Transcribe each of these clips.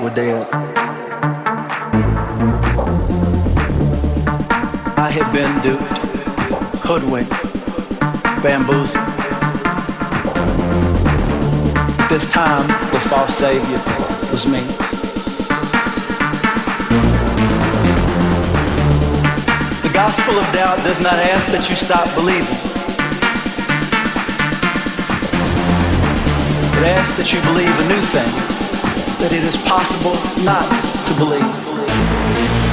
were dead. I had been duped, hoodwinked, bamboozled. This time, the false savior was me. The gospel of doubt does not ask that you stop believing. It asks that you believe a new thing, that it is possible not to believe.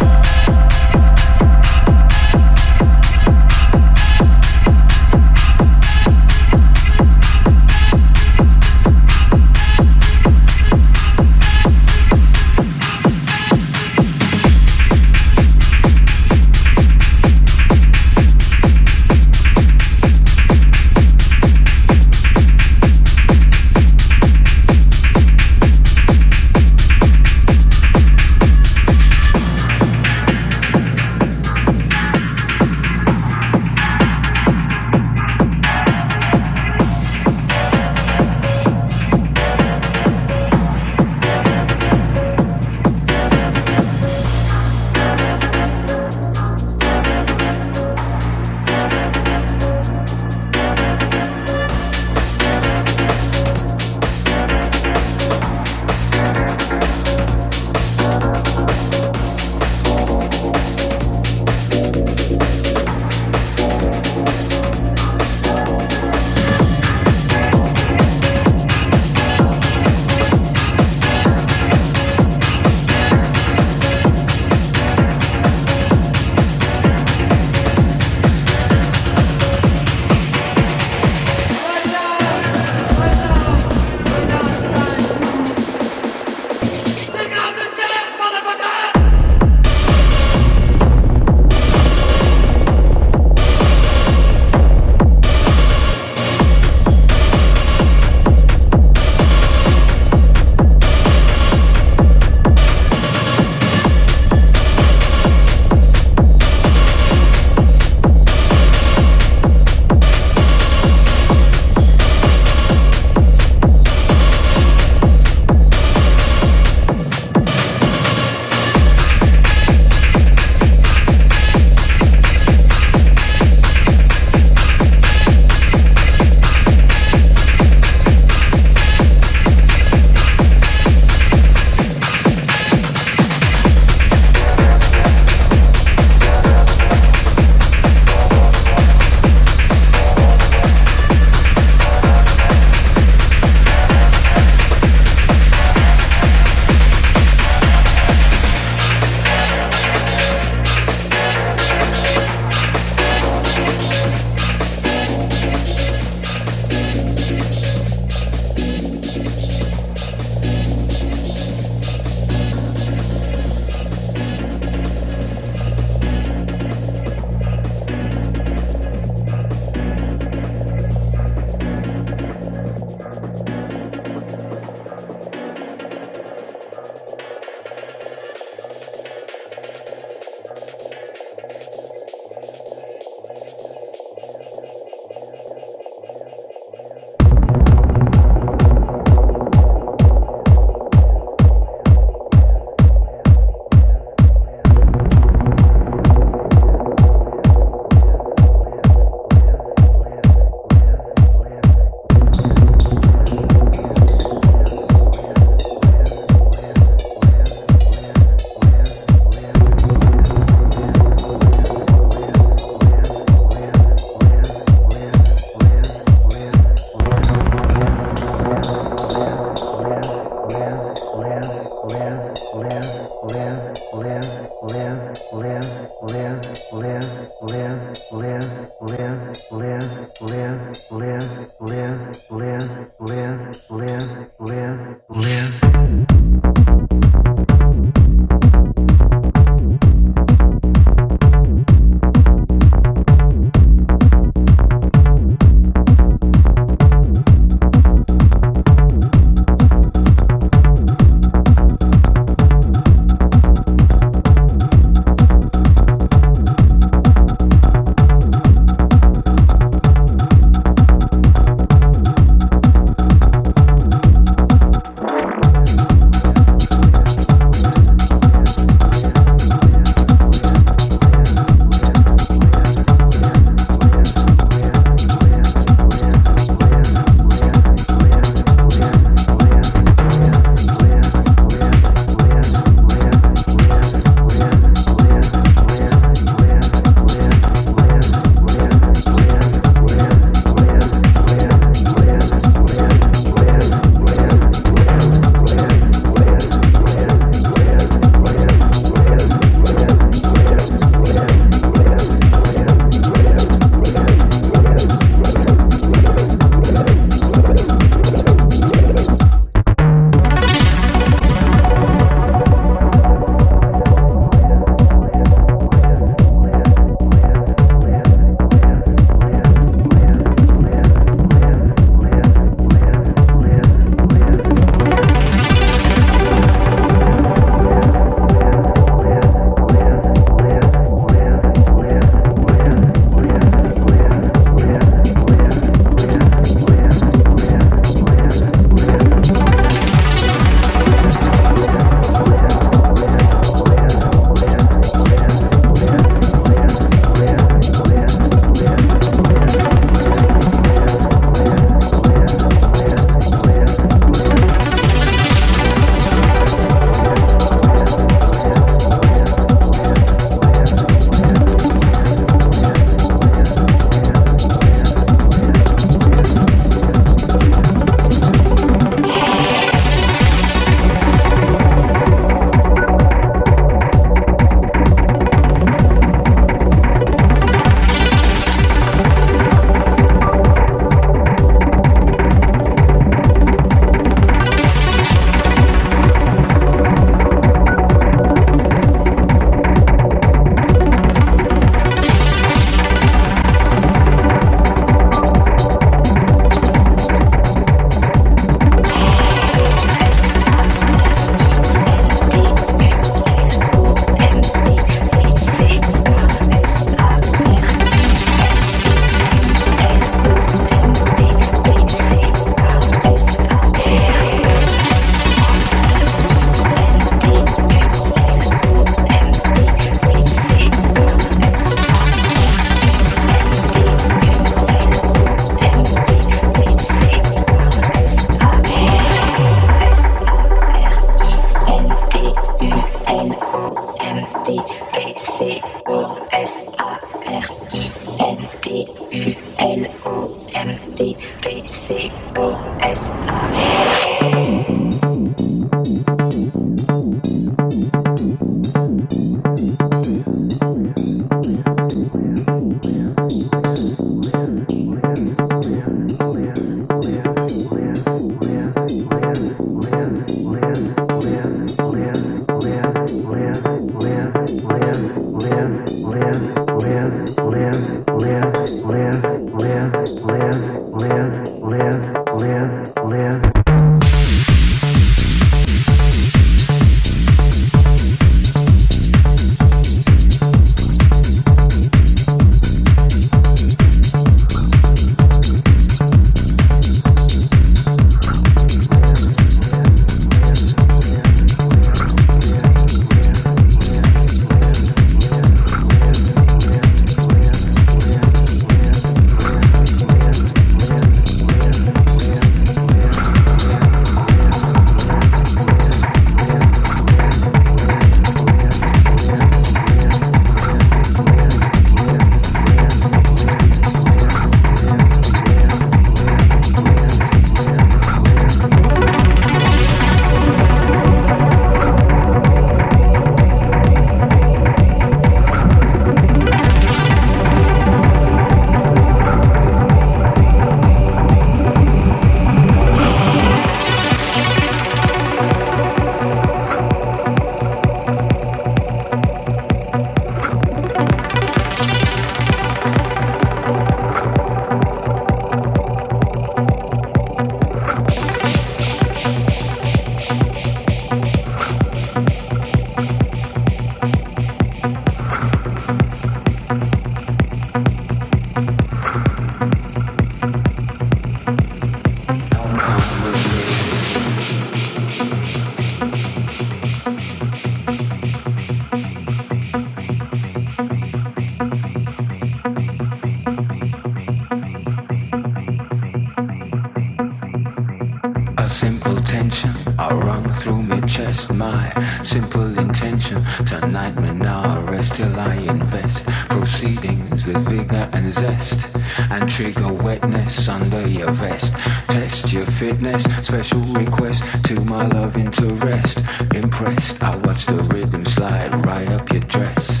My simple intention. Tonight me now rest till I invest. Proceedings with vigor and zest. And trigger wetness under your vest. Test your fitness. Special request to my love interest Impressed. I watch the rhythm slide right up your dress.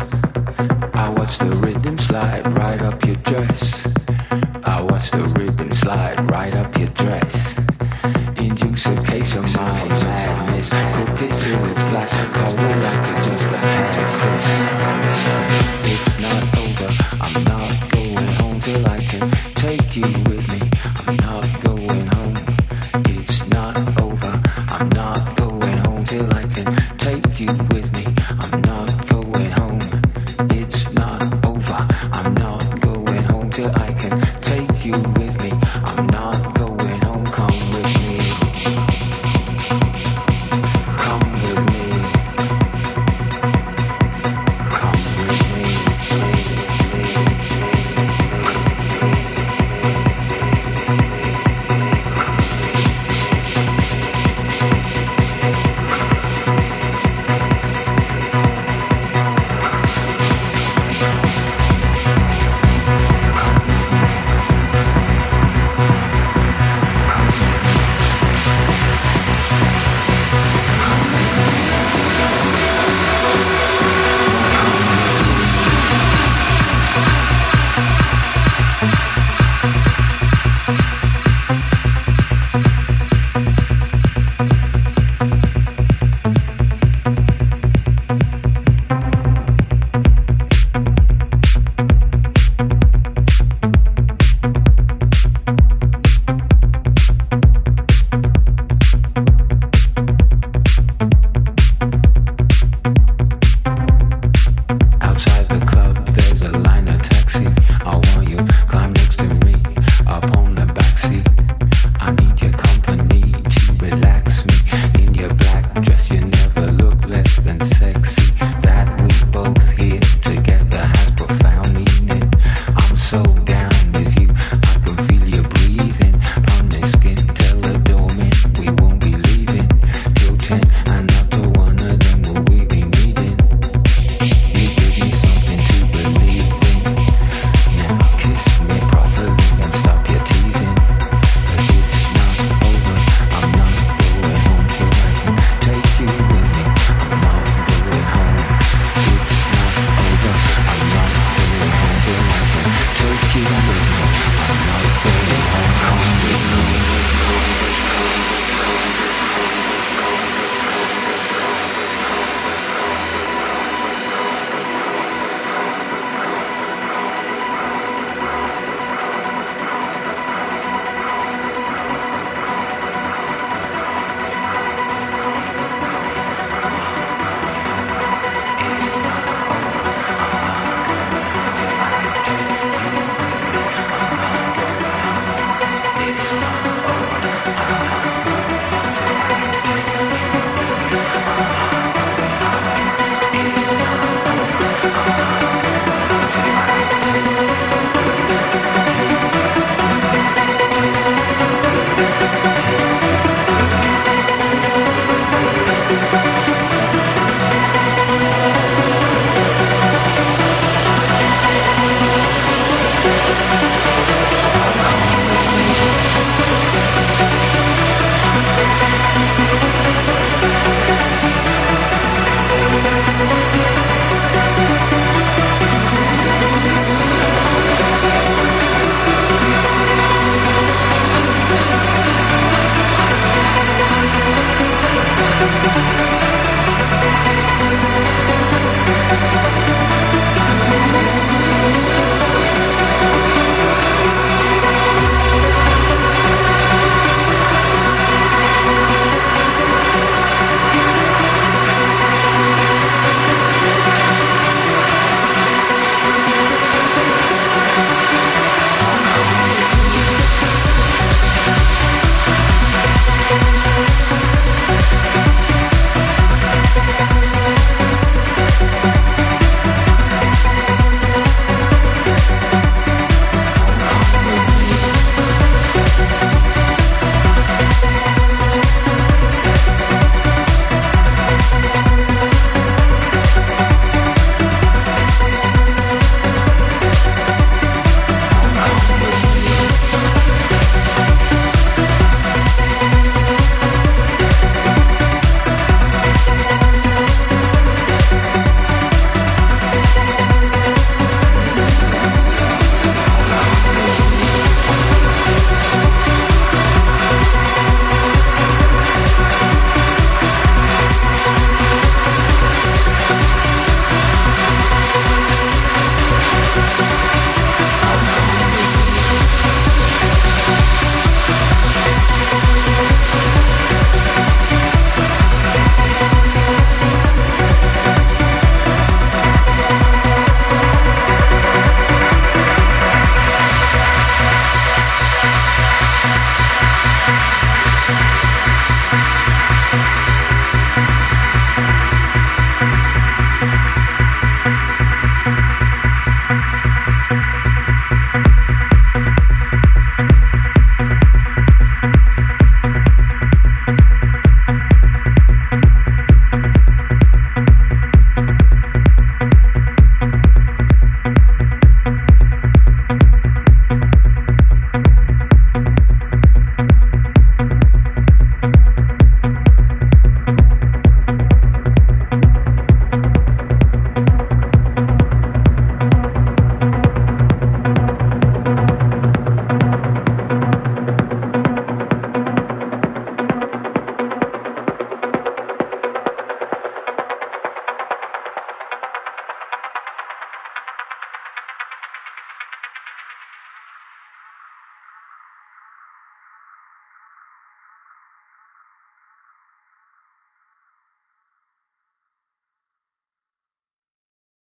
I watch the rhythm slide right up your dress